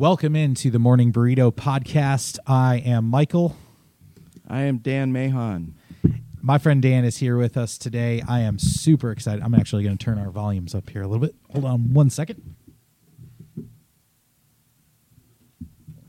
Welcome into the Morning Burrito podcast. I am Michael. I am Dan Mahon. My friend Dan is here with us today. I am super excited. I'm actually going to turn our volumes up here a little bit. Hold on one second.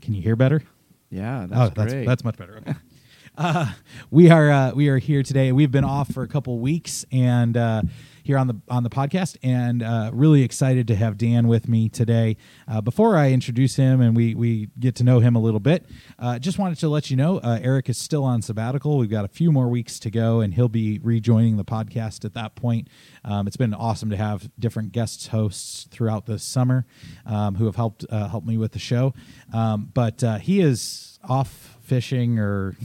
Can you hear better? Yeah, that's oh, that's great. that's much better. Okay. uh, we are uh, we are here today. We've been off for a couple weeks, and uh, here on the on the podcast, and uh, really excited to have Dan with me today. Uh, before I introduce him and we we get to know him a little bit, uh, just wanted to let you know uh, Eric is still on sabbatical. We've got a few more weeks to go, and he'll be rejoining the podcast at that point. Um, it's been awesome to have different guests hosts throughout the summer um, who have helped uh, help me with the show, um, but uh, he is off fishing or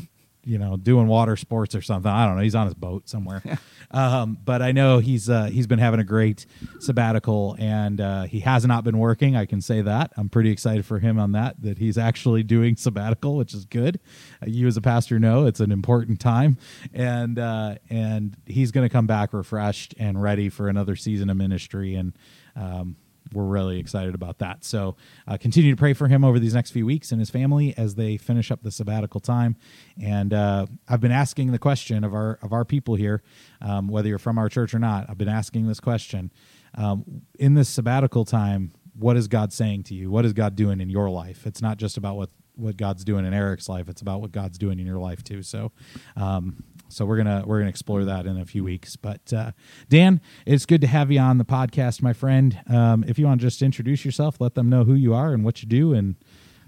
you know doing water sports or something. I don't know. He's on his boat somewhere. um, but I know he's uh, he's been having a great sabbatical and uh, he has not been working. I can say that. I'm pretty excited for him on that. That he's actually doing sabbatical, which is good. Uh, you as a pastor know it's an important time, and uh, and he's going to come back refreshed and ready for another season of ministry and. Um, we're really excited about that. So uh, continue to pray for him over these next few weeks and his family as they finish up the sabbatical time. And uh, I've been asking the question of our of our people here, um, whether you're from our church or not. I've been asking this question um, in this sabbatical time. What is God saying to you? What is God doing in your life? It's not just about what what God's doing in Eric's life. It's about what God's doing in your life too. So, um, so we're gonna we're gonna explore that in a few weeks. But uh, Dan, it's good to have you on the podcast, my friend. Um, if you want to just introduce yourself, let them know who you are and what you do and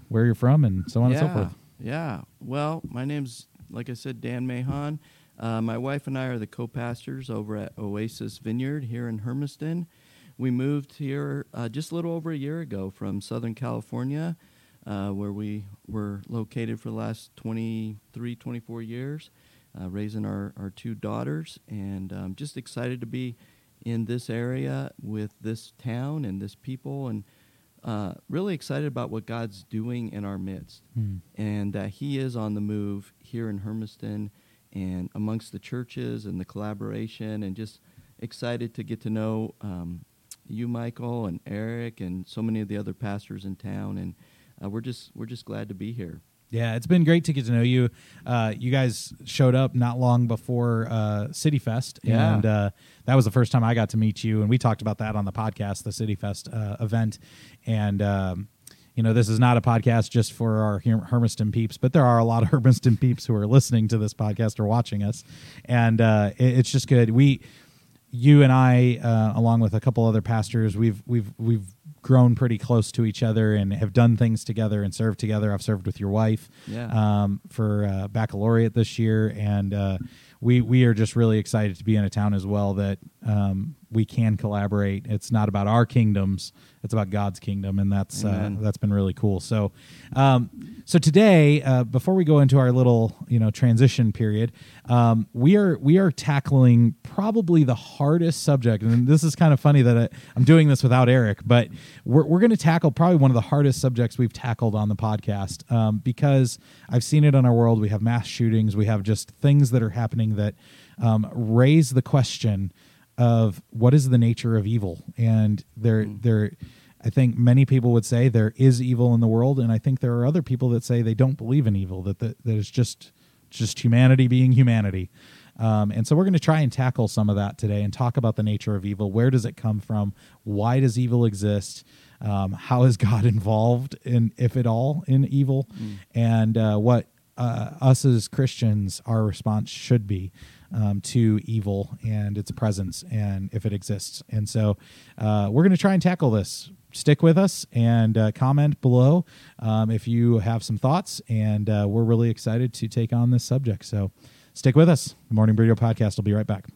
where you're from, and so on yeah, and so forth. Yeah. Well, my name's like I said, Dan Mahon. Uh, my wife and I are the co-pastors over at Oasis Vineyard here in Hermiston. We moved here uh, just a little over a year ago from Southern California, uh, where we were located for the last 23, 24 years uh, raising our, our two daughters, and um, just excited to be in this area with this town and this people, and uh, really excited about what God's doing in our midst, Mm. and that He is on the move here in Hermiston and amongst the churches and the collaboration, and just excited to get to know um, you, Michael, and Eric, and so many of the other pastors in town, and uh, we're just we're just glad to be here. Yeah, it's been great to get to know you. Uh, you guys showed up not long before uh, City Fest, Yeah. and uh, that was the first time I got to meet you. And we talked about that on the podcast, the City Fest uh, event. And um, you know, this is not a podcast just for our Hermiston peeps, but there are a lot of Hermiston peeps who are listening to this podcast or watching us, and uh, it, it's just good. We, you and I, uh, along with a couple other pastors, we've we've we've grown pretty close to each other and have done things together and served together. I've served with your wife Yeah. um, for uh, baccalaureate this year, and uh, we we are just really excited to be in a town as well that um, we can collaborate. It's not about our kingdoms; it's about God's kingdom, and that's uh, that's been really cool. So, um, so today, uh, before we go into our little you know transition period, um, we are we are tackling probably the hardest subject, and this is kind of funny that I, I'm doing this without Eric, but we're we're going to tackle probably one of the hardest subjects we've tackled on the podcast um, because I've seen it in our world. We have mass shootings, we have just things that are happening that um, raise the question of what is the nature of evil, and there there. I think many people would say there is evil in the world, and I think there are other people that say they don't believe in evil. That that, that it's just just humanity being humanity. Um, and so we're going to try and tackle some of that today and talk about the nature of evil. Where does it come from? Why does evil exist? Um, how is God involved in, if at all, in evil? And uh, what uh, us as Christians, our response should be um, to evil and its presence and if it exists. And so uh, we're going to try and tackle this. Stick with us and uh, comment below um, if you have some thoughts. And uh, we're really excited to take on this subject. So stick with us. The Morning Burrito Podcast will be right back.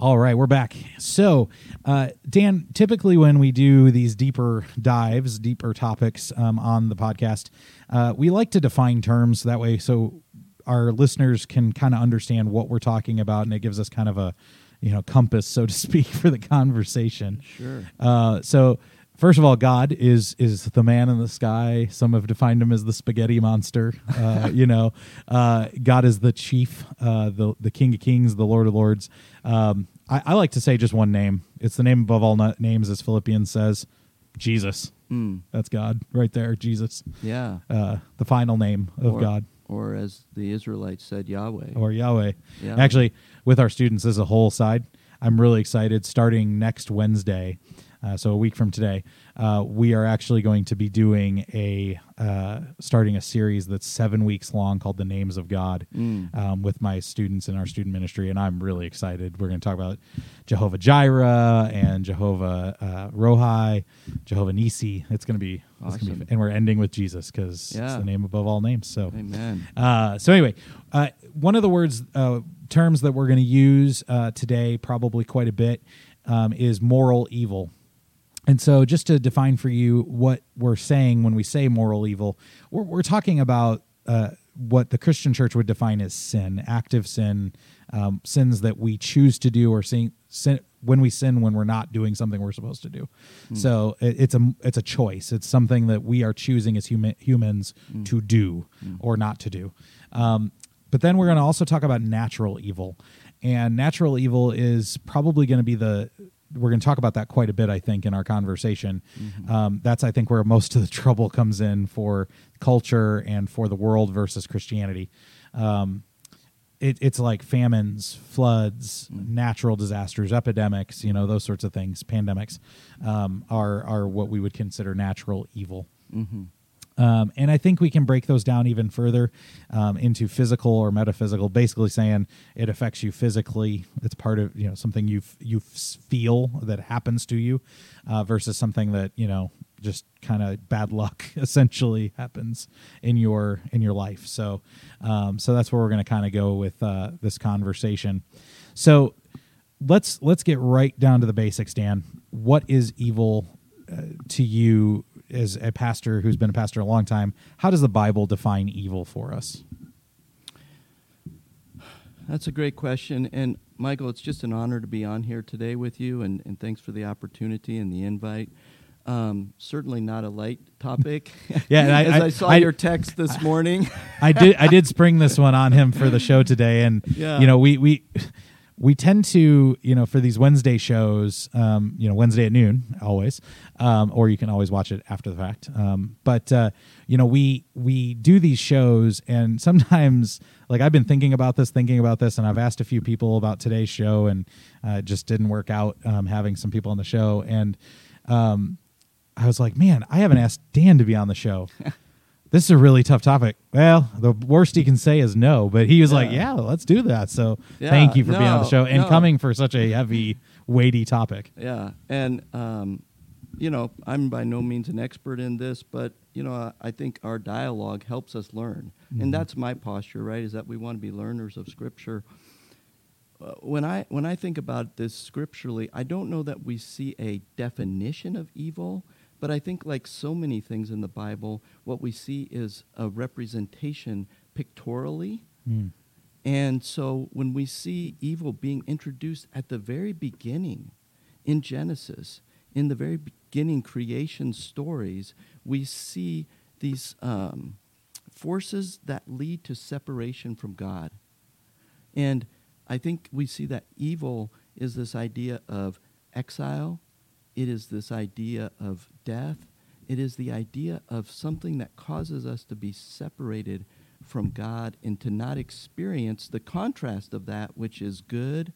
All right, we're back. So, uh, Dan, typically when we do these deeper dives, deeper topics um, on the podcast, uh, we like to define terms that way so our listeners can kind of understand what we're talking about, and it gives us kind of a you know compass, so to speak, for the conversation. Sure. Uh, so, first of all, God is is the man in the sky. Some have defined him as the spaghetti monster. Uh, you know, uh, God is the chief, uh, the the King of Kings, the Lord of Lords. Um, I, I like to say just one name. It's the name above all na- names, as Philippians says, Jesus. Mm, That's God right there, Jesus. yeah. Uh, the final name of or, God Or as the Israelites said, Yahweh. or Yahweh. Yeah. Actually, with our students, as a whole side. I'm really excited. Starting next Wednesday, uh, so a week from today, uh, we are actually going to be doing a uh, starting a series that's seven weeks long called "The Names of God" Mm. um, with my students in our student ministry, and I'm really excited. We're going to talk about Jehovah Jireh and Jehovah uh, Rohi, Jehovah Nisi. It's going to be, gonna be, and we're ending with Jesus because Yeah. it's the name above all names. So Amen. uh, so anyway, uh, one of the words, uh, terms that we're going to use uh, today, probably quite a bit, um, is moral evil. And so, just to define for you what we're saying when we say moral evil, we're, we're talking about uh, what the Christian church would define as sin, active sin, um, sins that we choose to do, or sin, sin when we sin when we're not doing something we're supposed to do. So it, it's a it's a choice. It's something that we are choosing as human, humans to do or not to do. Um, but then we're going to also talk about natural evil, and natural evil is probably going to be the we're going to talk about that quite a bit, I think, in our conversation. Um, that's, I think, where most of the trouble comes in for culture and for the world versus Christianity. Um, it, it's like famines, floods, natural disasters, epidemics, you know, those sorts of things, pandemics, um, are are what we would consider natural evil. hmm Um, and I think we can break those down even further um, into physical or metaphysical. Basically, saying it affects you physically. It's part of you know something you you feel that happens to you, uh, versus something that you know just kind of bad luck essentially happens in your in your life. So, um, so that's where we're going to kind of go with uh, this conversation. So let's let's get right down to the basics, Dan. What is evil uh, to you as a pastor who's been a pastor a long time? How does the Bible define evil for us? That's a great question. And Michael, it's just an honor to be on here today with you, and, and thanks for the opportunity and the invite. Um, certainly not a light topic. Yeah, and I- as I, I- saw I- your text this morning. I did I did spring this one on him for the show today, and Yeah. you know we we we tend to you know for these Wednesday shows, um, you know Wednesday at noon always, um, or you can always watch it after the fact. Um, but uh, you know we we do these shows, and sometimes like I've been thinking about this, thinking about this, and I've asked a few people about today's show, and uh, it just didn't work out um, having some people on the show, and um, I was like, man, I haven't asked Dan to be on the show. this is a really tough topic. Well, the worst he can say is no, but he was like, Yeah. yeah, let's do that. So Yeah, thank you for being on the show and no. coming for such a heavy, weighty topic. Yeah, and um, you know, I'm by no means an expert in this, but you know, I, I think our dialogue helps us learn, Mhm. and that's my posture, right? Is that we want to be learners of Scripture. Uh, when I when I think about this scripturally, I don't know that we see a definition of evil, but I think like so many things in the Bible, what we see is a representation pictorially. Mm. And so when we see evil being introduced at the very beginning in Genesis, in the very beginning creation stories, we see these um, forces that lead to separation from God. And I think we see that evil is this idea of exile, it is this idea of death, it is the idea of something that causes us to be separated from God and to not experience the contrast of that which is good,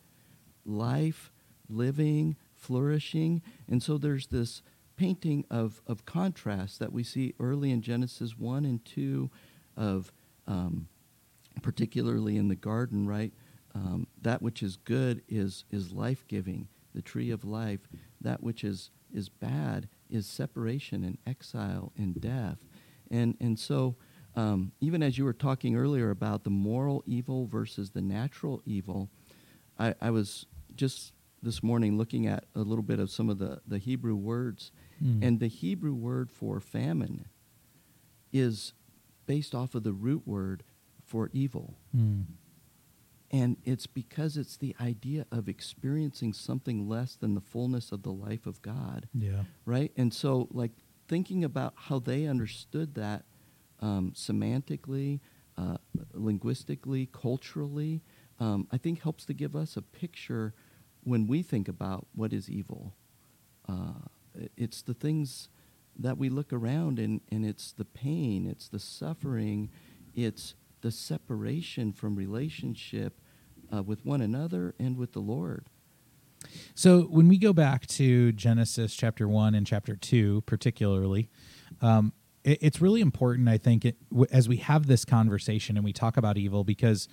life, living, flourishing. And so there's this painting of, of contrast that we see early in Genesis 1 and 2 of um, particularly in the garden, right? Um, that which is good is, is life giving, the tree of life. That which is, is bad is separation and exile and death. And, and so, um, even as you were talking earlier about the moral evil versus the natural evil, I, I was just this morning looking at a little bit of some of the, the Hebrew words. Mm. And the Hebrew word for famine is based off of the root word for evil. Mm. And it's because it's the idea of experiencing something less than the fullness of the life of God, Yeah. right? And so, like, thinking about how they understood that um, semantically, uh, linguistically, culturally, um, I think helps to give us a picture when we think about what is evil. Uh, it's the things that we look around and, and it's the pain, it's the suffering, it's the separation from relationship uh, with one another and with the Lord. So when we go back to Genesis chapter one and chapter two, particularly, um, it, it's really important, I think, it, w- as we have this conversation and we talk about evil, because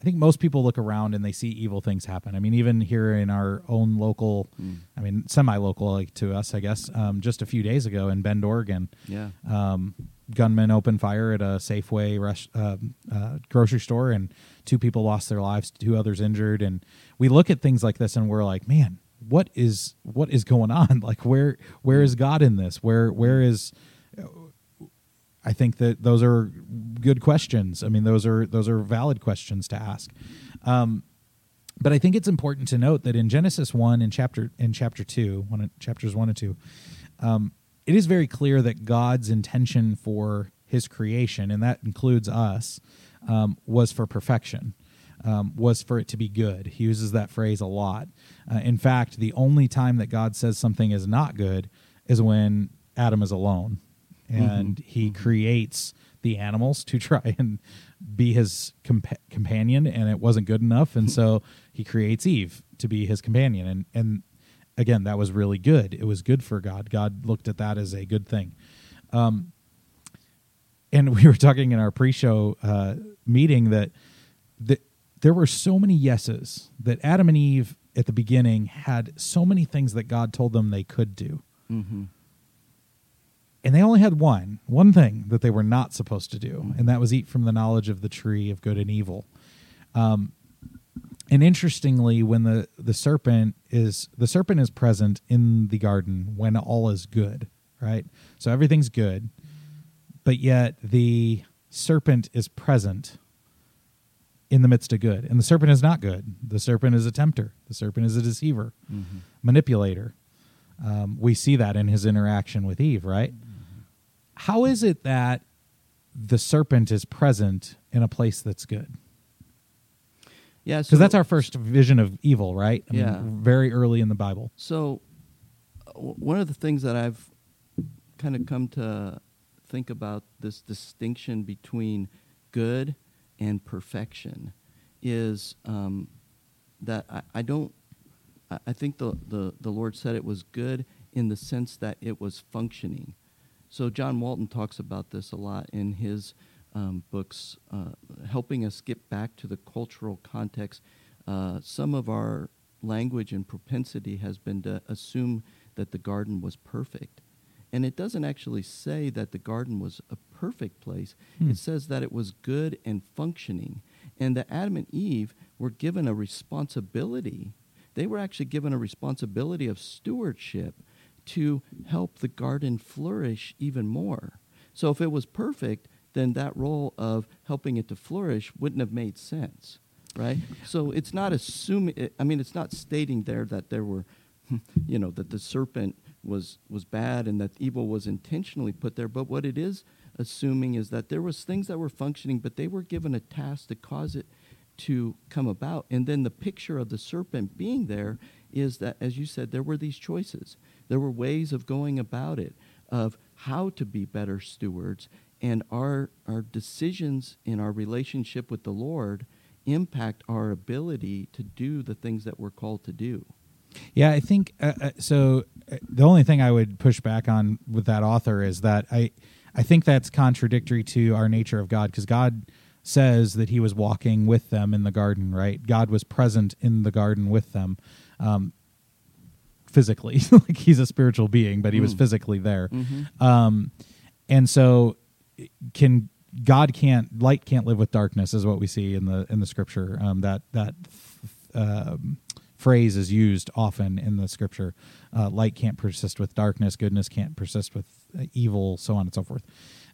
I think most people look around and they see evil things happen. I mean, even here in our own local, I mean, semi-local like to us, I guess, um, just a few days ago in Bend, Oregon, Yeah. um, gunmen opened fire at a Safeway res- um uh, grocery store, and two people lost their lives, two others injured. And we look at things like this, and we're like, man, what is what is going on? Like, where where is God in this? Where where is I think that those are good questions. I mean, those are those are valid questions to ask. Um, but I think it's important to note that in Genesis one and chapter in chapter two, one chapters one and two, um, it is very clear that God's intention for His creation, and that includes us, um, was for perfection, um, was for it to be good. He uses that phrase a lot. Uh, in fact, the only time that God says something is not good is when Adam is alone, and He creates the animals to try and be his compa- companion and it wasn't good enough and so he creates eve to be his companion and and again that was really good. It was good for god. God looked at that as a good thing. Um and we were talking in our pre-show uh meeting that that there were so many yeses that adam and eve at the beginning had so many things that god told them they could do. Mm-hmm. and they only had one one thing that they were not supposed to do and that was eat from the knowledge of the tree of good and evil. Um, and interestingly when the the serpent is the serpent is present in the garden when all is good right? So everything's good but yet the serpent is present in the midst of good. And the serpent is not good. The serpent is a tempter. The serpent is a deceiver Mm-hmm. manipulator. Um, we see that in his interaction with eve right? How is it that the serpent is present in a place that's good Yeah. because that's our first vision of evil right I Yeah. mean, very early in the bible So, one of the things that I've kind of come to think about this distinction between good and perfection is um, that I, I don't. I, I think the, the the Lord said it was good in the sense that it was functioning. So John Walton talks about this a lot in his um, books, uh, helping us get back to the cultural context. Uh, some of our language and propensity has been to assume that the garden was perfect. And it doesn't actually say that the garden was a perfect place. Hmm. It says that it was good and functioning. And that Adam and Eve were given a responsibility. They were actually given a responsibility of stewardship to help the garden flourish even more. So if it was perfect, then that role of helping it to flourish wouldn't have made sense, right? So it's not assuming. I mean, it's not stating there that there were, you know, that the serpent was was bad and that evil was intentionally put there. But what it is assuming is that there was things that were functioning, but they were given a task to cause it to come about. And then the picture of the serpent being there is that, as you said, there were these choices. There were ways of going about it, of how to be better stewards. And our, our decisions in our relationship with the Lord impact our ability to do the things that we're called to do. Yeah, I think uh, uh, so. Uh, the only thing I would push back on with that author is that I, I think that's contradictory to our nature of God because God says that He was walking with them in the garden. Right? God was present in the garden with them, um, physically. like He's a spiritual being, but He was Mm. physically there. Mhm. Um, and so, can God can't light can't live with darkness is what we see in the in the scripture. Um, that that um, phrase is used often in the scripture. Uh, light can't persist with darkness. Goodness can't persist with uh, evil. So on and so forth.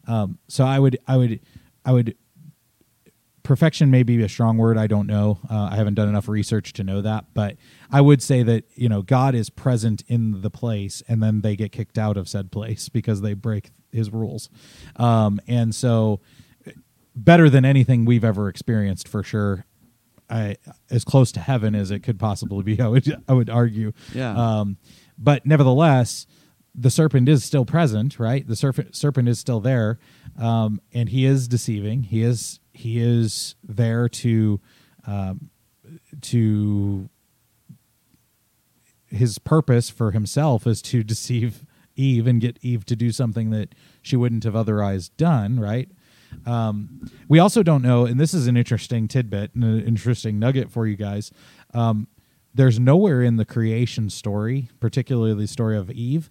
Um, so I would I would I would perfection may be a strong word. I don't know. Uh, I haven't done enough research to know that, but I would say that you know God is present in the place, and then they get kicked out of said place because they break His rules, um, and so better than anything we've ever experienced for sure. I, as close to heaven as it could possibly be, I would I would argue. Yeah. Um, but nevertheless, the serpent is still present, right? The serpent serpent is still there, um, and he is deceiving. He is he is there to um, to his purpose for himself is to deceive Eve and get Eve to do something that she wouldn't have otherwise done, right? Um, we also don't know, and this is an interesting tidbit and an interesting nugget for you guys. Um, there's nowhere in the creation story, particularly the story of Eve,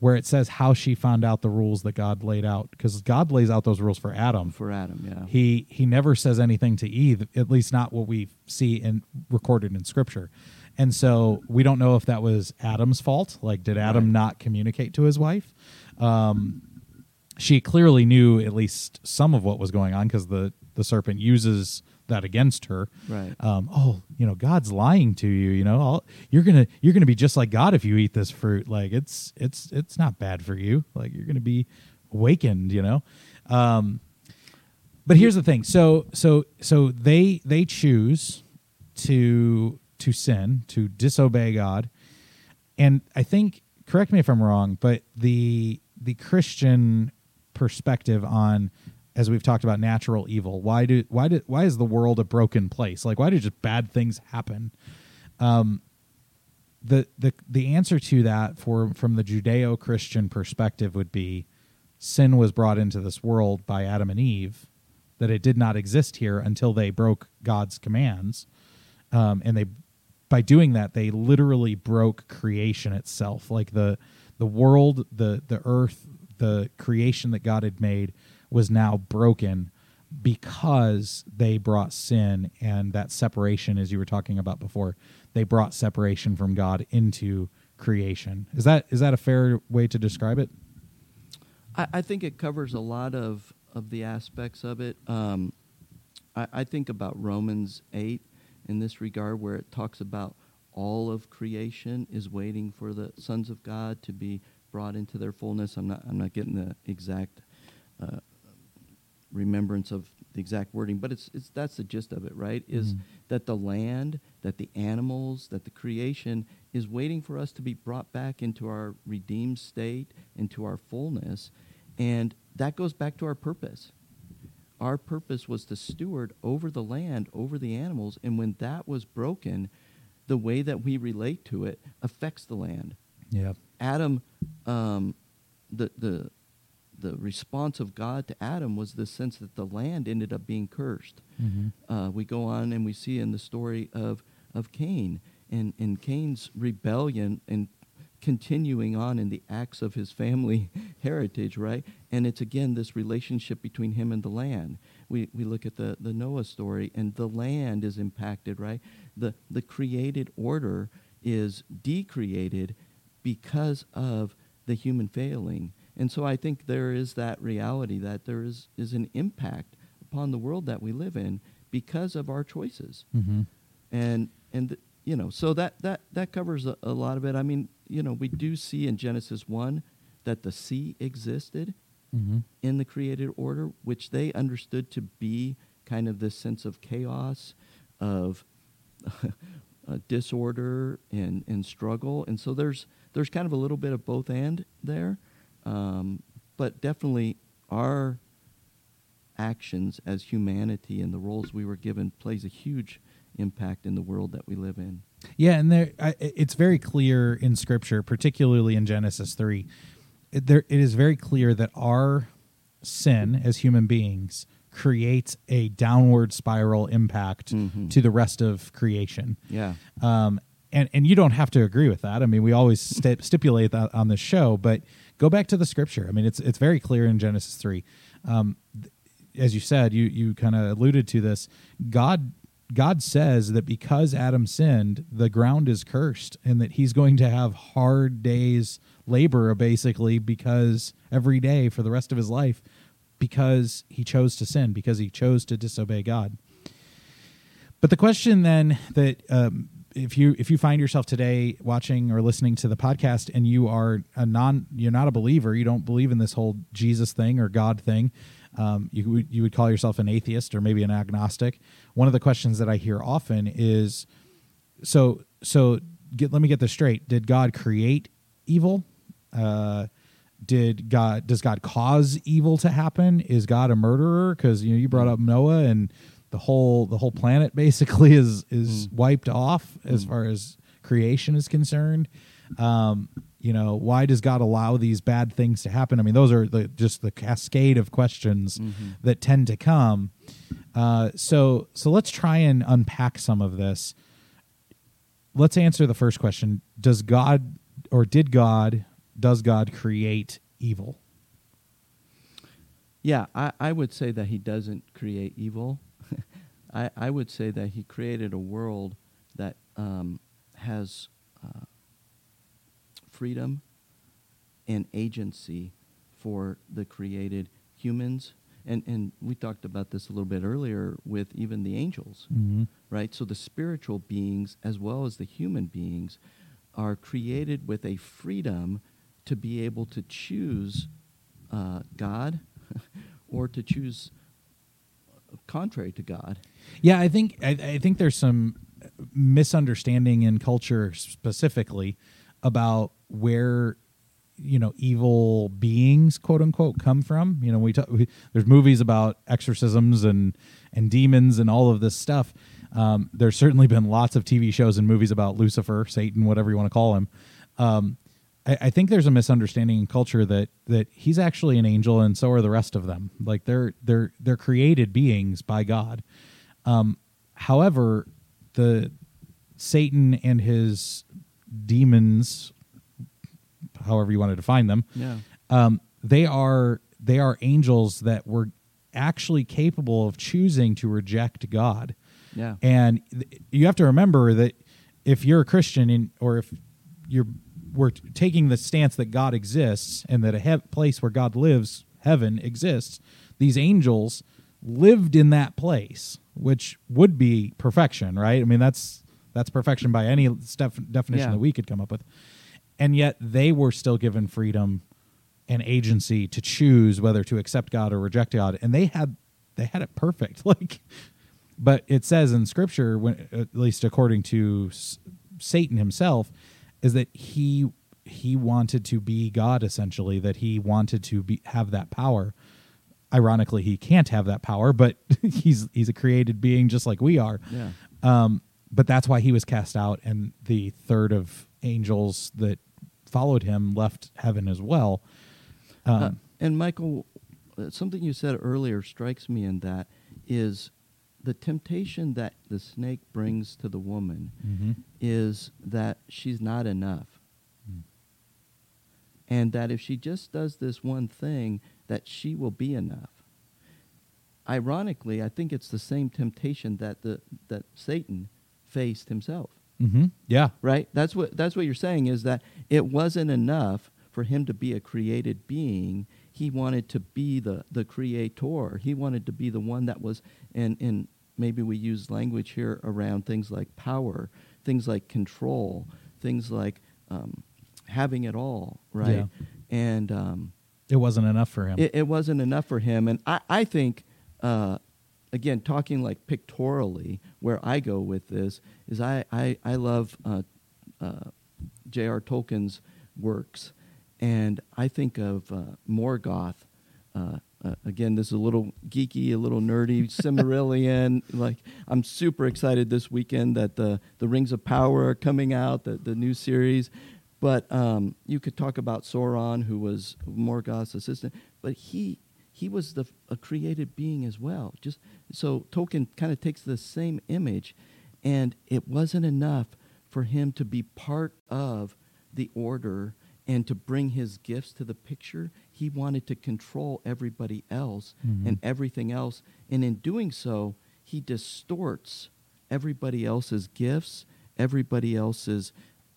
where it says how she found out the rules that God laid out, because God lays out those rules for Adam. For Adam, yeah. He he never says anything to Eve, at least not what we see in recorded in Scripture. And so we don't know if that was Adam's fault. Like, did Adam Right. not communicate to his wife? Um, she clearly knew at least some of what was going on because the the serpent uses that against her. Right. Um, oh, you know, God's lying to you. You know, I'll, you're gonna you're gonna be just like God if you eat this fruit. Like it's it's it's not bad for you. Like you're gonna be awakened. You know. Um, but here's the thing. So so so they they choose to to sin to disobey God, and I think correct me if I'm wrong, but the the Christian perspective on as we've talked about natural evil why do why do why is the world a broken place? Like why do just bad things happen? Um the the the answer to that for from the judeo-christian perspective would be sin was brought into this world by adam and eve that it did not exist here until they broke god's commands. Um, and they by doing that they literally broke creation itself. Like the the world the the earth the creation that god had made was now broken because they brought sin and that separation as you were talking about before they brought separation from god into creation is that is that a fair way to describe it I, I think it covers a lot of, of the aspects of it. Um, I, I think about Romans 8 in this regard, where it talks about all of creation is waiting for the sons of God to be brought into their fullness. I'm not, I'm not getting the exact uh, remembrance of the exact wording, but it's, it's that's the gist of it, right? Is Mhm. that the land, that the animals, that the creation is waiting for us to be brought back into our redeemed state, into our fullness, and that goes back to our purpose. Our purpose was to steward over the land, over the animals, and when that was broken, the way that we relate to it affects the land. yeah Adam, um, the the the response of God to Adam was the sense that the land ended up being cursed. mm-hmm. Uh, we go on and we see in the story of of Cain and and Cain's rebellion and continuing on in the acts of his family heritage, right? And it's again this relationship between him and the land. We we look at the the Noah story and the land is impacted, right? The the created order is decreated because of the human failing. And so I think there is that reality that there is, is an impact upon the world that we live in because of our choices. Mm-hmm. And and th- you know, so that that that covers a, a lot of it. I mean, you know, we do see in Genesis 1 that the sea existed Mm-hmm. in the created order, which they understood to be kind of this sense of chaos, of uh, disorder and, and struggle. And so there's there's kind of a little bit of both and there, um, but definitely our actions as humanity and the roles we were given plays a huge impact in the world that we live in. Yeah, and there I, it's very clear in Scripture, particularly in Genesis three. It, there, it is very clear that our sin as human beings creates a downward spiral impact Mhm. to the rest of creation. Yeah. Um, and and you don't have to agree with that. I mean, we always sti- stipulate that on the show, but go back to the Scripture. I mean, it's it's very clear in Genesis three. Um, th- as you said, you you kind of alluded to this. God God says that because Adam sinned, the ground is cursed, and that He's going to have hard days labor, basically, because every day for the rest of his life, because he chose to sin, because he chose to disobey God. but the question then that um, if you if you find yourself today watching or listening to the podcast and you are a non you're not a believer you don't believe in this whole jesus thing or god thing um, you you would call yourself an atheist or maybe an agnostic. One of the questions that i hear often is so so get let me get this straight. Did god create evil? Uh, did god does god cause evil to happen? Is god a murderer? Because you know you brought up noah and the whole the whole planet basically is is wiped off as far as creation is concerned. Um, you know why does god allow these bad things to happen? I mean those are the, just the cascade of questions that tend to come. Uh, so so let's try and unpack some of this. Let's answer the first question. Does god or did god does god create evil? Yeah, I, I would say that he doesn't create evil. I, I would say that he created a world that um, has uh, freedom and agency for the created humans. And, and we talked about this a little bit earlier with even the angels, mm-hmm. right? So the spiritual beings as well as the human beings are created with a freedom to be able to choose uh, God or to choose contrary to God. Yeah, I think I, I think there's some misunderstanding in culture specifically about where you know evil beings quote unquote come from. You know, we, talk, we there's movies about exorcisms and and demons and all of this stuff. Um, there's certainly been lots of TV shows and movies about Lucifer, Satan, whatever you want to call him. Um, I, I think there's a misunderstanding in culture that that he's actually an angel and so are the rest of them. Like they're they're they're created beings by God. Um, however, the Satan and his demons, however you want to define them, Yeah. um, they are they are angels that were actually capable of choosing to reject God. Yeah. And th- you have to remember that if you're a Christian in, or if you're we're taking the stance that God exists and that a he- place where God lives, heaven exists, these angels lived in that place, which would be perfection, right? I mean, that's that's perfection by any step, definition Yeah. that we could come up with. And yet they were still given freedom and agency to choose whether to accept God or reject God, and they had they had it perfect. Like, but it says in Scripture, when, at least according to S- Satan himself, is that he he wanted to be God essentially, that he wanted to be have that power. Ironically, he can't have that power, but he's he's a created being just like we are. Yeah. Um, but that's why he was cast out, and the third of angels that followed him left heaven as well. Um, Uh, and Michael, uh, something you said earlier strikes me in that is the temptation that the snake brings to the woman mhm. is that she's not enough. Mm. And that if she just does this one thing, that she will be enough. Ironically, I think it's the same temptation that the that Satan faced himself. Mm-hmm. Yeah. right that's what that's what you're saying is that it wasn't enough for him to be a created being he wanted to be the the creator he wanted to be the one that was in, and maybe we use language here around things like power things like control things like um, having it all right Yeah. and um, It wasn't enough for him. it, it wasn't enough for him. And I, I think, uh, again, talking like pictorially, where I go with this is I, I, I love uh, uh, J.R. Tolkien's works. And I think of uh, Morgoth. Uh, again, this is a little geeky, a little nerdy, Silmarillion. like I'm super excited this weekend that the the Rings of Power are coming out, the the new series. But um, you could talk about Sauron, who was Morgoth's assistant, but he he was the a created being as well. Just so Tolkien kind of takes the same image, and it wasn't enough for him to be part of the order and to bring his gifts to the picture. He wanted to control everybody else Mhm. and everything else, and in doing so, he distorts everybody else's gifts, everybody else's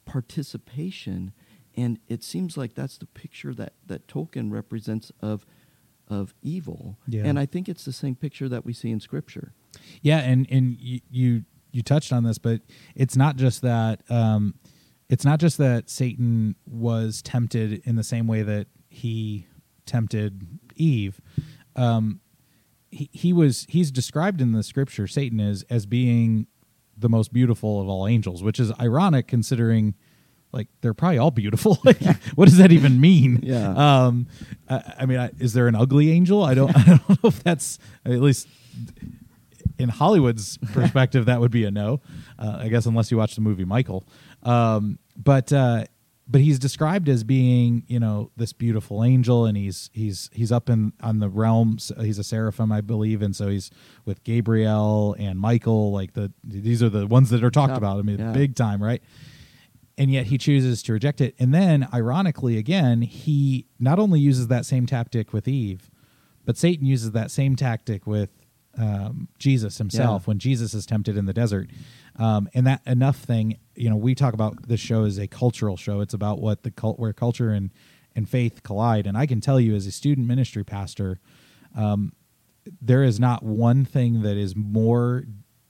participation, and it seems like that's the picture that, that Tolkien represents of of evil. Yeah. And I think it's the same picture that we see in Scripture. Yeah, and and you, you you touched on this, but it's not just that. Um, it's not just that Satan was tempted in the same way that he tempted Eve. Um, he, he was he's described in the scripture. Satan is as being the most beautiful of all angels, which is ironic considering like they're probably all beautiful. like, what does that even mean? Yeah. Um, I, I mean, I, is there an ugly angel? I don't. I don't know if that's at least in Hollywood's perspective that would be a no. Uh, I guess unless you watch the movie Michael. Um, but uh, but he's described as being you know this beautiful angel, and he's he's he's up in on the realms. He's a seraphim, I believe, and so he's with Gabriel and Michael. Like the these are the ones that are talked Top, about. I mean, yeah. big time, right? and yet he chooses to reject it. And then, ironically, again, he not only uses that same tactic with Eve, but Satan uses that same tactic with um, Jesus himself Yeah. when Jesus is tempted in the desert. Um, and that enough thing, you know, we talk about this show as a cultural show. It's about what the cult, where culture and and faith collide. And I can tell you, as a student ministry pastor, um, there is not one thing that is more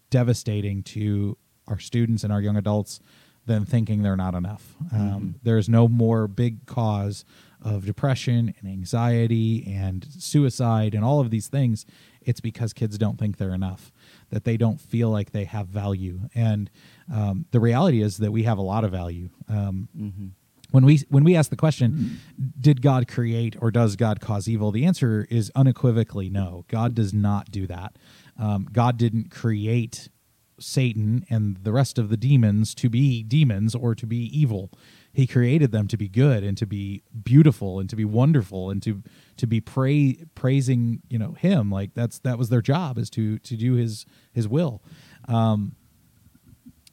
devastating to our students and our young adults than thinking they're not enough. Um, there is no more big cause of depression and anxiety and suicide and all of these things. It's because kids don't think they're enough, that they don't feel like they have value. And um, the reality is that we have a lot of value. Um, Mm-hmm. when we when we ask the question did god create or does god cause evil the answer is unequivocally no god does not do that um, god didn't create satan and the rest of the demons to be demons or to be evil he created them to be good and to be beautiful and to be wonderful and to to be pray, praising you know him like that's that was their job is to to do his his will um,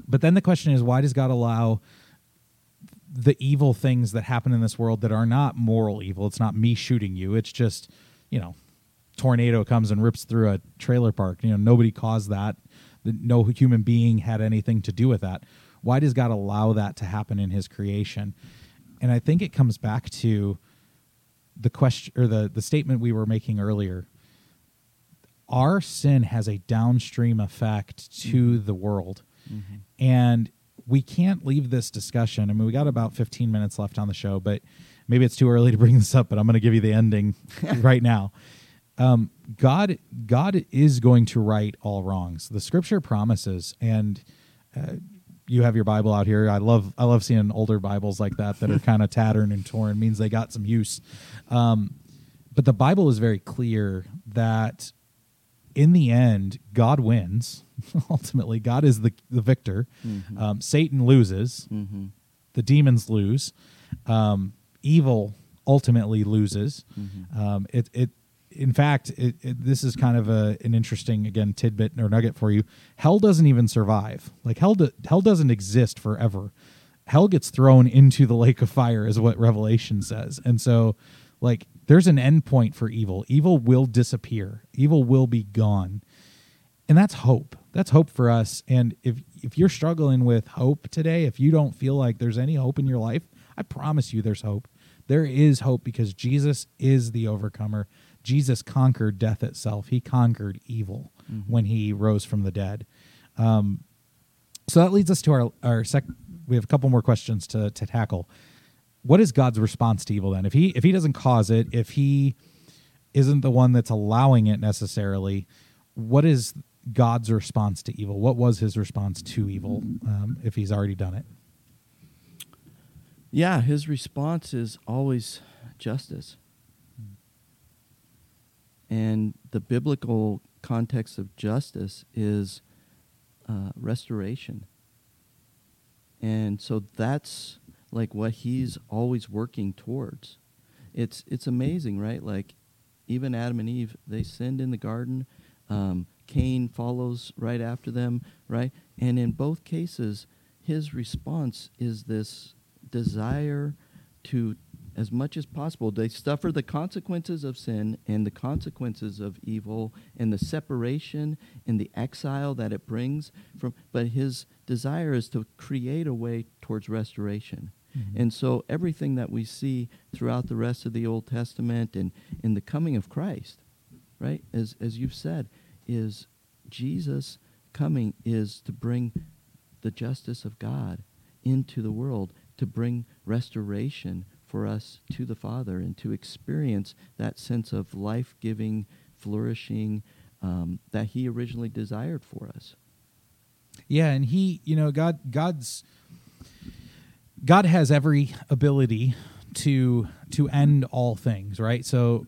but then the question is why does god allow the evil things that happen in this world that are not moral evil. It's not me shooting you. It's just, you know, tornado comes and rips through a trailer park. You know, nobody caused that. No human being had anything to do with that. Why does God allow that to happen in his creation? And I think it comes back to the question or the the statement we were making earlier. Our sin has a downstream effect to the world. And we can't leave this discussion. I mean, we got about 15 minutes left on the show, but maybe it's too early to bring this up, but I'm going to give you the ending right now. Um, God, God is going to right all wrongs. The scripture promises, and uh, you have your Bible out here. I love, I love seeing older Bibles like that that are kind of tattered and torn. It means they got some use. Um, but the Bible is very clear that in the end, God wins. Ultimately, God is the the victor. Um, Satan loses. Mm-hmm. The demons lose. Um, evil ultimately loses. Mm-hmm. Um, it it in fact it, it, this is kind of a an interesting again tidbit or nugget for you. Hell doesn't even survive. Like hell do, hell doesn't exist forever. Hell gets thrown into the lake of fire is what Revelation says. And so like there's an end point for evil. Evil will disappear. Evil will be gone. And that's hope. That's hope for us. And if if you're struggling with hope today, if you don't feel like there's any hope in your life, I promise you there's hope. There is hope because Jesus is the overcomer. Jesus conquered death itself. He conquered evil when he rose from the dead. Um, so that leads us to our our sec. We have a couple more questions to to tackle. What is God's response to evil then? If he if he doesn't cause it, if he isn't the one that's allowing it necessarily, what is God's response to evil? What was his response to evil um, if he's already done it? Yeah, his response is always justice. And the biblical context of justice is uh, restoration. And so that's like what he's always working towards. It's it's amazing, right? Like even Adam and Eve, they sinned in the garden. Um, Cain follows right after them, right? And in both cases, his response is this desire to, as much as possible, they suffer the consequences of sin and the consequences of evil and the separation and the exile that it brings from. But his desire is to create a way towards restoration. Mm-hmm. And so everything that we see throughout the rest of the Old Testament and in the coming of Christ, right, as as you've said, is Jesus coming is to bring the justice of God into the world, to bring restoration for us to the Father, and to experience that sense of life giving, flourishing um, that He originally desired for us. Yeah, and he, you know, God God's God has every ability to to end all things, right? So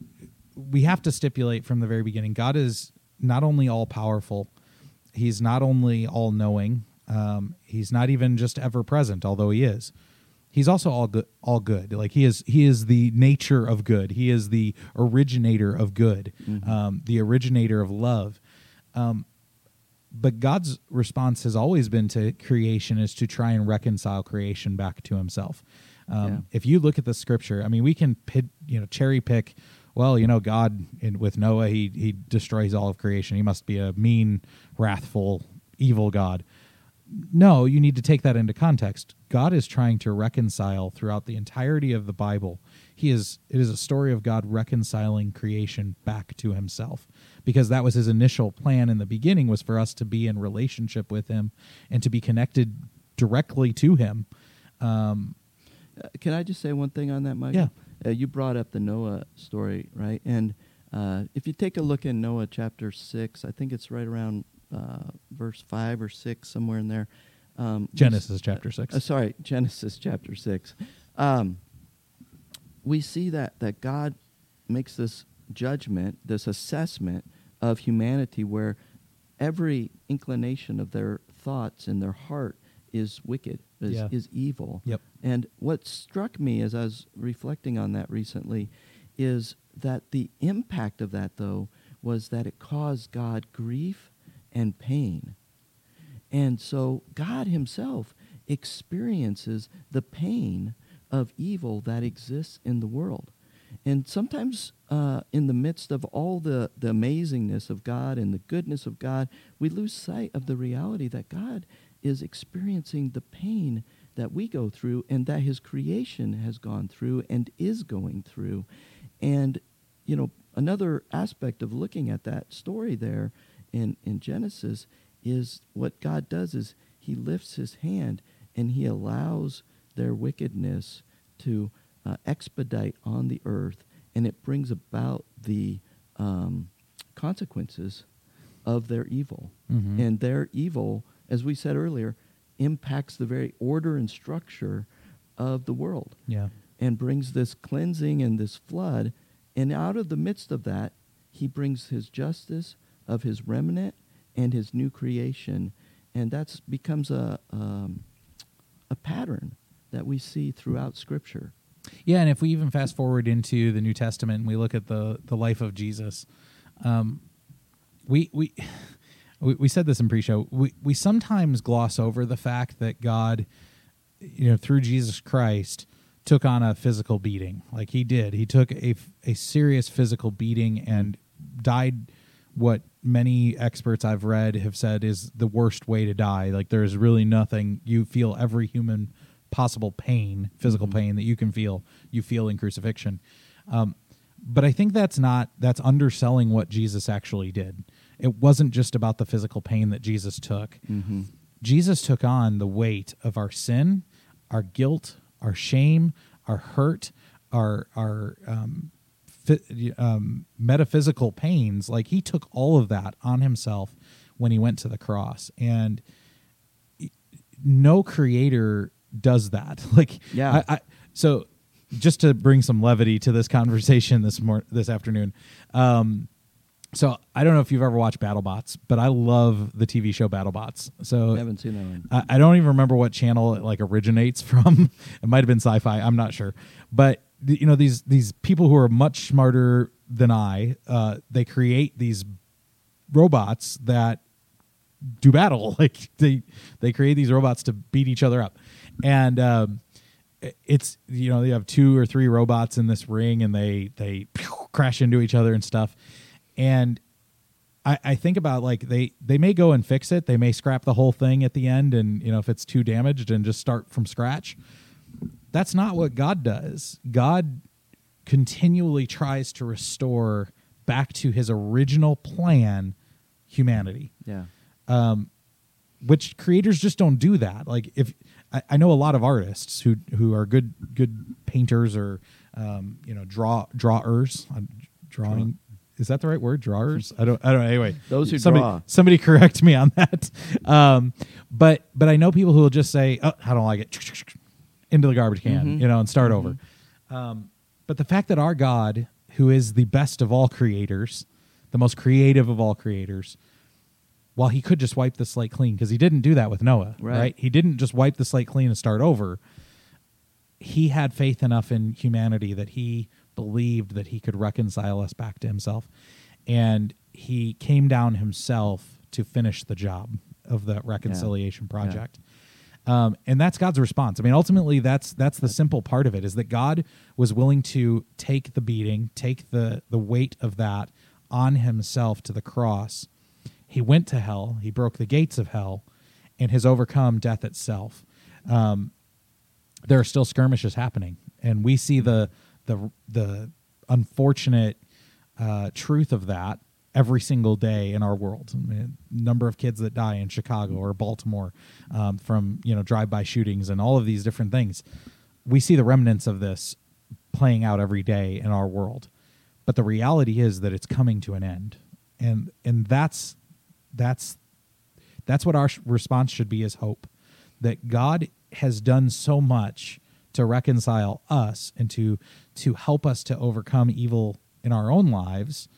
we have to stipulate from the very beginning God is not only all powerful, he's not only all knowing, um, he's not even just ever present, although he is. He's also all good all good. Like he is he is the nature of good. He is the originator of good, Mhm. um, the originator of love. Um, but God's response has always been to creation is to try and reconcile creation back to Himself. Um, Yeah. If you look at the Scripture, I mean, we can pit, you know cherry pick. Well, you know, God in, with Noah, he he destroys all of creation. He must be a mean, wrathful, evil God. No, you need to take that into context. God is trying to reconcile throughout the entirety of the Bible. He is it is a story of God reconciling creation back to himself because that was his initial plan in the beginning was for us to be in relationship with him and to be connected directly to him. Um, Uh, can I just say one thing on that, Mike? Yeah. Uh, you brought up the Noah story, right? And uh, if you take a look in Noah chapter 6, I think it's right around uh, verse 5 or 6, somewhere in there. Um, Genesis chapter 6. Uh, sorry, Genesis chapter 6. Um, we see that, that God makes this judgment, this assessment of humanity where every inclination of their thoughts and their heart is wicked, is, Yeah. is evil. Yep. And what struck me as I was reflecting on that recently is that the impact of that, though, was that it caused God grief and pain. And so God Himself experiences the pain of evil that exists in the world. And sometimes, uh, in the midst of all the, the amazingness of God and the goodness of God, we lose sight of the reality that God is experiencing the pain that we go through and that His creation has gone through and is going through. And, you know, another aspect of looking at that story there in, in Genesis is what God does is He lifts His hand and He allows their wickedness to uh, expedite on the earth, and it brings about the um, consequences of their evil. Mhm. And their evil, as we said earlier, impacts the very order and structure of the world yeah. and brings this cleansing and this flood. And out of the midst of that, he brings his justice of his remnant and his new creation. And that becomes a, um, a pattern that we see throughout Scripture. Yeah, and if we even fast forward into the New Testament and we look at the the life of Jesus, um, we we we, we said this in pre-show. We we sometimes gloss over the fact that God, you know, through Jesus Christ, took on a physical beating. Like he did, he took a a serious physical beating and died. What many experts I've read have said is the worst way to die. Like there's really nothing. You feel every human possible pain, physical Mhm. pain that you can feel, you feel in crucifixion. Um, but I think that's not that's underselling what Jesus actually did. It wasn't just about the physical pain that Jesus took. Mm-hmm. Jesus took on the weight of our sin, our guilt, our shame, our hurt, our our um, um, metaphysical pains. Like he took all of that on himself when he went to the cross, and no creator does that. Like Yeah. I, I, so just to bring some levity to this conversation this mor- this afternoon. Um, so I don't know if you've ever watched BattleBots, but I love the TV show BattleBots. So I haven't seen that one. I, I don't even remember what channel it like originates from. it might have been Sci-Fi. I'm not sure, but you know these these people who are much smarter than I, uh, they create these robots that do battle. Like they they create these robots to beat each other up, and um, it's you know they have two or three robots in this ring, and they they crash into each other and stuff, and I, I think about like they they may go and fix it. They may scrap the whole thing at the end, and you know if it's too damaged, and just start from scratch. That's not what God does. God continually tries to restore back to His original plan humanity. Yeah. Um, which creators just don't do that. Like if I, I know a lot of artists who who are good good painters or um, you know draw drawers I'm drawing. Is that the right word? Drawers? I don't. I don't. Anyway, Those who somebody, draw. Somebody correct me on that. Um, but but I know people who will just say, "Oh, I don't like it," into the garbage can, Mhm. you know, and start over. Um, but the fact that our God, who is the best of all creators, the most creative of all creators, while he could just wipe the slate clean, because he didn't do that with Noah, Right. right. He didn't just wipe the slate clean and start over. He had faith enough in humanity that he believed that he could reconcile us back to himself. And he came down himself to finish the job of the reconciliation project. Um, and that's God's response. I mean, ultimately, that's that's the simple part of it is that God was willing to take the beating, take the the weight of that on Himself to the cross. He went to hell. He broke the gates of hell, and has overcome death itself. Um, there are still skirmishes happening, and we see the the the unfortunate uh, truth of that every single day in our world. I mean, number of kids that die in Chicago or Baltimore um, from you know drive-by shootings and all of these different things. We see the remnants of this playing out every day in our world, but the reality is that it's coming to an end, and and that's that's that's what our response should be is hope that god has done so much to reconcile us and to to help us to overcome evil in our own lives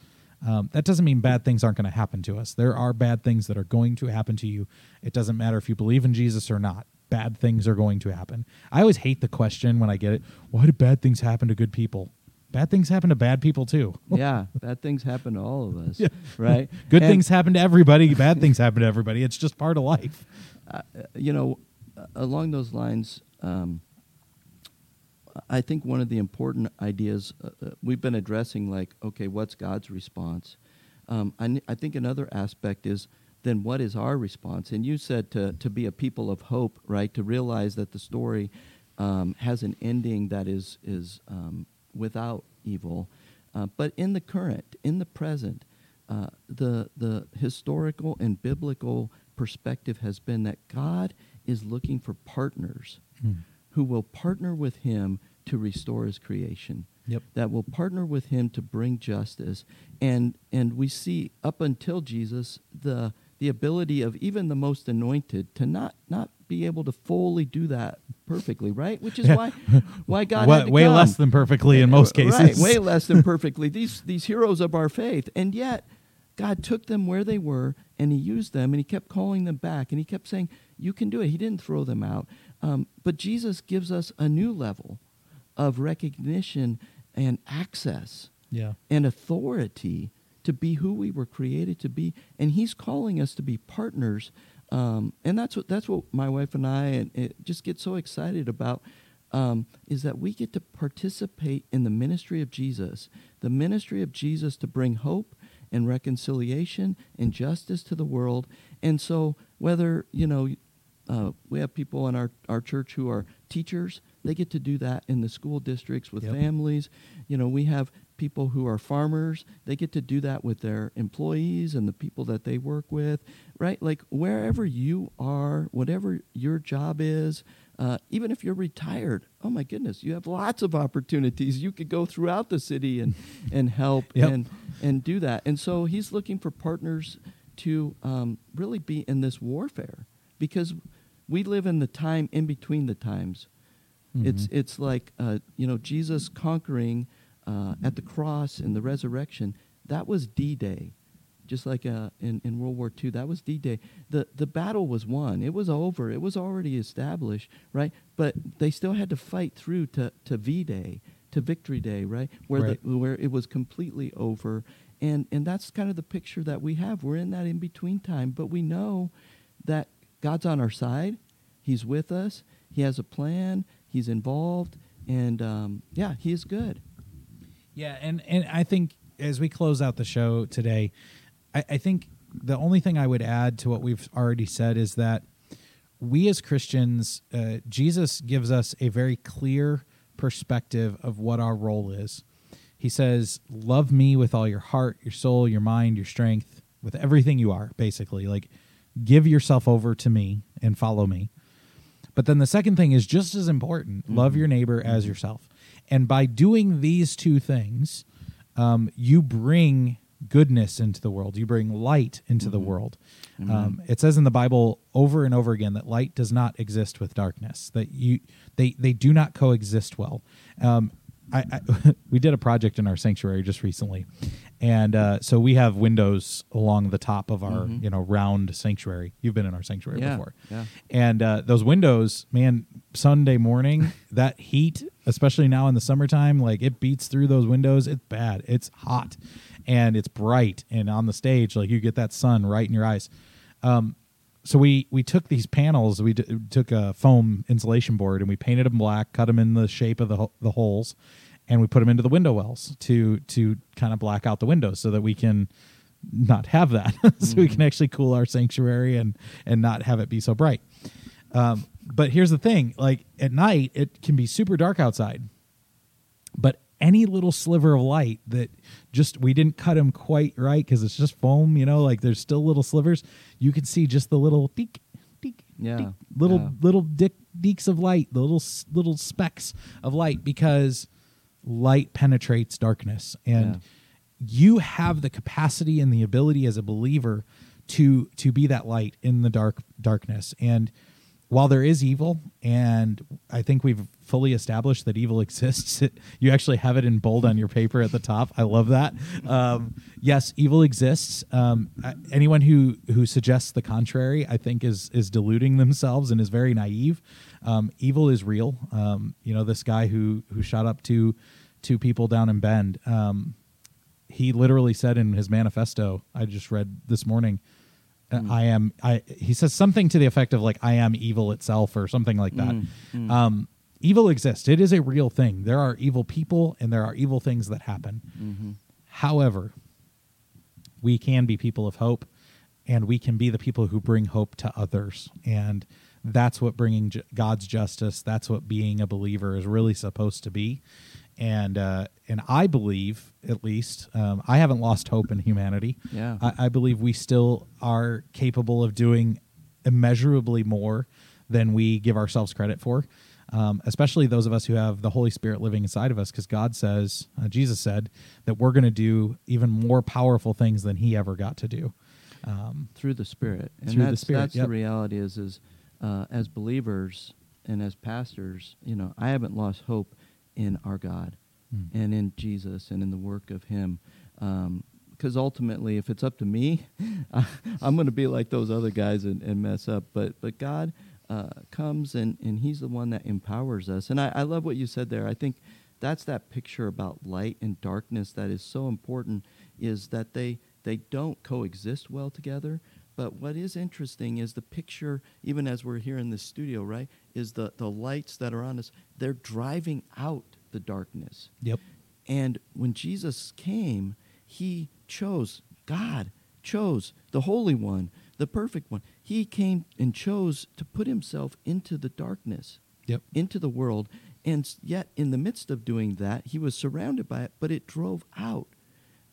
um, that doesn't mean bad things aren't going to happen to us. There are bad things that are going to happen to you. It doesn't matter if you believe in jesus or not. Bad things are going to happen. I always hate the question when i get it why do bad things happen to good people? Bad things happen to bad people too. Yeah, bad things happen to all of us, Yeah. right? good And, things happen to everybody bad things happen to everybody. It's just part of life. Uh, you know, along those lines, um, I think one of the important ideas uh, uh, we've been addressing, like, okay, what's God's response? Um, I, I think another aspect is then what is our response? And you said to, to be a people of hope, right? To realize that the story um, has an ending that is, is um, without evil. Uh, but in the current, in the present, uh, the, the historical and biblical perspective has been that God is looking for partners Hmm. Who will partner with him to restore his creation Yep. that will partner with him to bring justice. And and we see up until jesus the the ability of even the most anointed to not not be able to fully do that perfectly right? Which is why why god Wa- had to way come. less than perfectly in most Uh, cases. right way less than perfectly. These these heroes of our faith. And yet god took them where they were and he used them and he kept calling them back and he kept saying you can do it. He didn't throw them out um, but jesus gives us a new level of recognition and access yeah. and authority to be who we were created to be. And he's calling us to be partners. Um, and that's what that's what my wife and i and it just get so excited about um, is that we get to participate in the ministry of jesus the ministry of jesus to bring hope and reconciliation and justice to the world. And so whether you know uh, we have people in our, our church who are teachers. They get to do that in the school districts with Yep. families. You know, we have people who are farmers. They get to do that with their employees and the people that they work with, right? Like wherever you are, whatever your job is, uh, even if you're retired, oh my goodness, you have lots of opportunities. You could go throughout the city and, and help Yep. and, and do that. And so he's looking for partners to um, really be in this warfare because we live in the time in between the times. It's Mhm. it's like uh, you know Jesus conquering uh, at the cross and the resurrection. That was D Day, just like uh, in in World War II. That was D Day. the The battle was won. It was over. It was already established, right? But they still had to fight through to to V Day, to Victory Day, right? Where Right. the where it was completely over. And and that's kind of the picture that we have. We're in that in between time, but we know that God's on our side. He's with us. He has a plan. He's involved, and um, yeah, He is good. Yeah, and and I think as we close out the show today, I, I think the only thing I would add to what we've already said is that we as Christians, uh, Jesus gives us a very clear perspective of what our role is. He says, "Love me with all your heart, your soul, your mind, your strength, with everything you are." Basically, like give yourself over to me and follow me. But then the second thing is just as important love your neighbor as yourself. And by doing these two things, um, you bring goodness into the world, you bring light into the world. Um, it says in the Bible over and over again that light does not exist with darkness, that you they, they do not coexist well. Um, I, I we did a project in our sanctuary just recently, and uh, so we have windows along the top of our you know round sanctuary. You've been in our sanctuary Yeah, before, yeah. and uh, those windows, man, Sunday morning that heat, especially now in the summertime, like it beats through those windows. It's bad. It's hot, and it's bright, and on the stage, like you get that sun right in your eyes. Um, so we we took these panels we d- took a foam insulation board and we painted them black cut them in the shape of the ho- the holes and we put them into the window wells to to kind of black out the windows so that we can not have that. So we can actually cool our sanctuary and and not have it be so bright. Um, but here's the thing like at night it can be super dark outside. But any little sliver of light that just we didn't cut them quite right because it's just foam you know like there's still little slivers you can see just the little deek deek Yeah, deek, little yeah. little dick deeks of light the little little specks of light because light penetrates darkness. And you have the capacity and the ability as a believer to to be that light in the dark darkness. And while there is evil and i think we've fully established that evil exists it, you actually have it in bold on your paper at the top. I love that. Um, yes evil exists. Um, anyone who who suggests the contrary i think is is deluding themselves and is very naive um, evil is real um, you know this guy who who shot up two two people down in bend um, he literally said in his manifesto I just read this morning, uh, I am. I he says something to the effect of like I am evil itself or something like that. Um, evil exists. It is a real thing. There are evil people and there are evil things that happen. However, we can be people of hope and we can be the people who bring hope to others and that's what bringing ju- god's justice that's what being a believer is really supposed to be and uh, and i believe at least um, i haven't lost hope in humanity Yeah. I, I believe we still are capable of doing immeasurably more than we give ourselves credit for um, especially those of us who have the holy spirit living inside of us because god says uh, jesus said that we're going to do even more powerful things than he ever got to do um, through the spirit and Through the Spirit, that's yep. the reality is is uh, as believers and as pastors you know i haven't lost hope in our god Mm. and in jesus and in the work of him. Because ultimately if it's up to me I, i'm going to be like those other guys and, and mess up. But but god uh, comes and, and he's the one that empowers us. And I, I love what you said there. I think that's that picture about light and darkness that is so important is that they they don't coexist well together but what is interesting is the picture even as we're here in this studio right is the the lights that are on us they're driving out the darkness yep and when Jesus came, he chose, God chose the Holy One, the perfect one. He came and chose to put himself into the darkness, Yep. into the world. And yet, in the midst of doing that, he was surrounded by it, but it drove out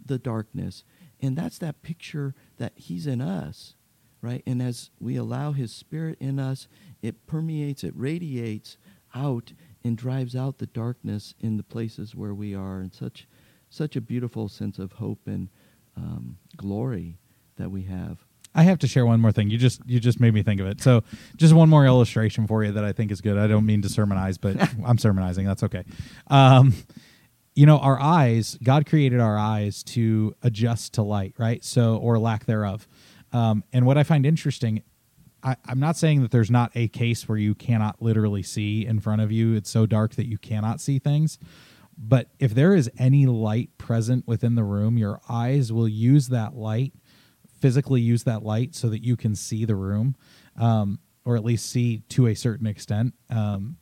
the darkness. And that's that picture that he's in us, right? And as we allow his spirit in us, it permeates, it radiates out and drives out the darkness in the places where we are and such such a beautiful sense of hope and um, glory that we have I have to share one more thing. You just you just made me think of it. So, just one more illustration for you that I think is good. I don't mean to sermonize, but I'm sermonizing. That's okay. Um, you know, our eyes. God created our eyes to adjust to light, right? So, or lack thereof. Um, and what I find interesting, I, I'm not saying that there's not a case where you cannot literally see in front of you. It's so dark that you cannot see things. But if there is any light present within the room, your eyes will use that light physically use that light so that you can see the room, um, or at least see to a certain extent. Um,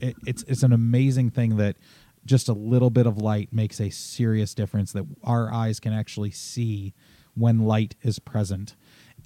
it, it's it's an amazing thing that just a little bit of light makes a serious difference. That our eyes can actually see when light is present,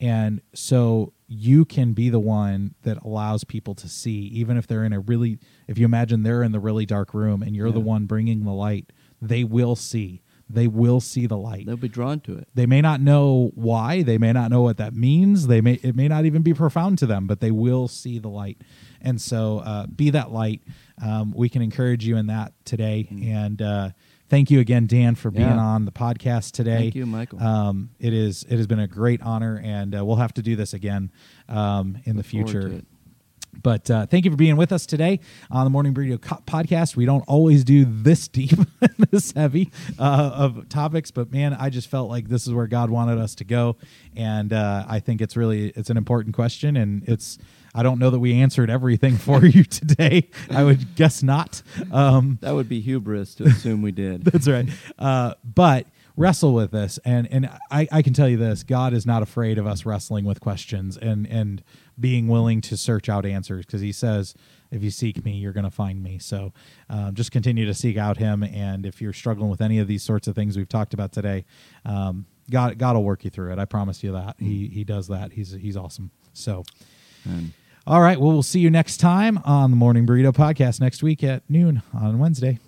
and so you can be the one that allows people to see, even if they're in a really. If you imagine they're in the really dark room and you're the one bringing the light, they will see they will see the light. They'll be drawn to it. They may not know why, they may not know what that means. They may it may not even be profound to them, but they will see the light. And so, uh, be that light. Um, we can encourage you in that today. And uh, thank you again, Dan, for being Yeah. on the podcast today. Thank you, Michael. Um, it is it has been a great honor, and uh, we'll have to do this again um, in the Look forward future. But uh, thank you for being with us today on the Morning Burrito Co- podcast. We don't always do this deep, this heavy uh, of topics, but man, I just felt like this is where God wanted us to go, and uh, I think it's really it's an important question, and it's I don't know that we answered everything for you today. I would guess not. Um, That would be hubris to assume we did. that's right. Uh, but wrestle with this, and and I, I can tell you this: God is not afraid of us wrestling with questions and and being willing to search out answers because He says, "If you seek Me, you're going to find Me." So um, just continue to seek out Him, and if you're struggling with any of these sorts of things we've talked about today, um, God God will work you through it. I promise you that He He does that. He's He's awesome. So. All right. Well, we'll see you next time on the Morning Burrito Podcast next week at noon on Wednesday.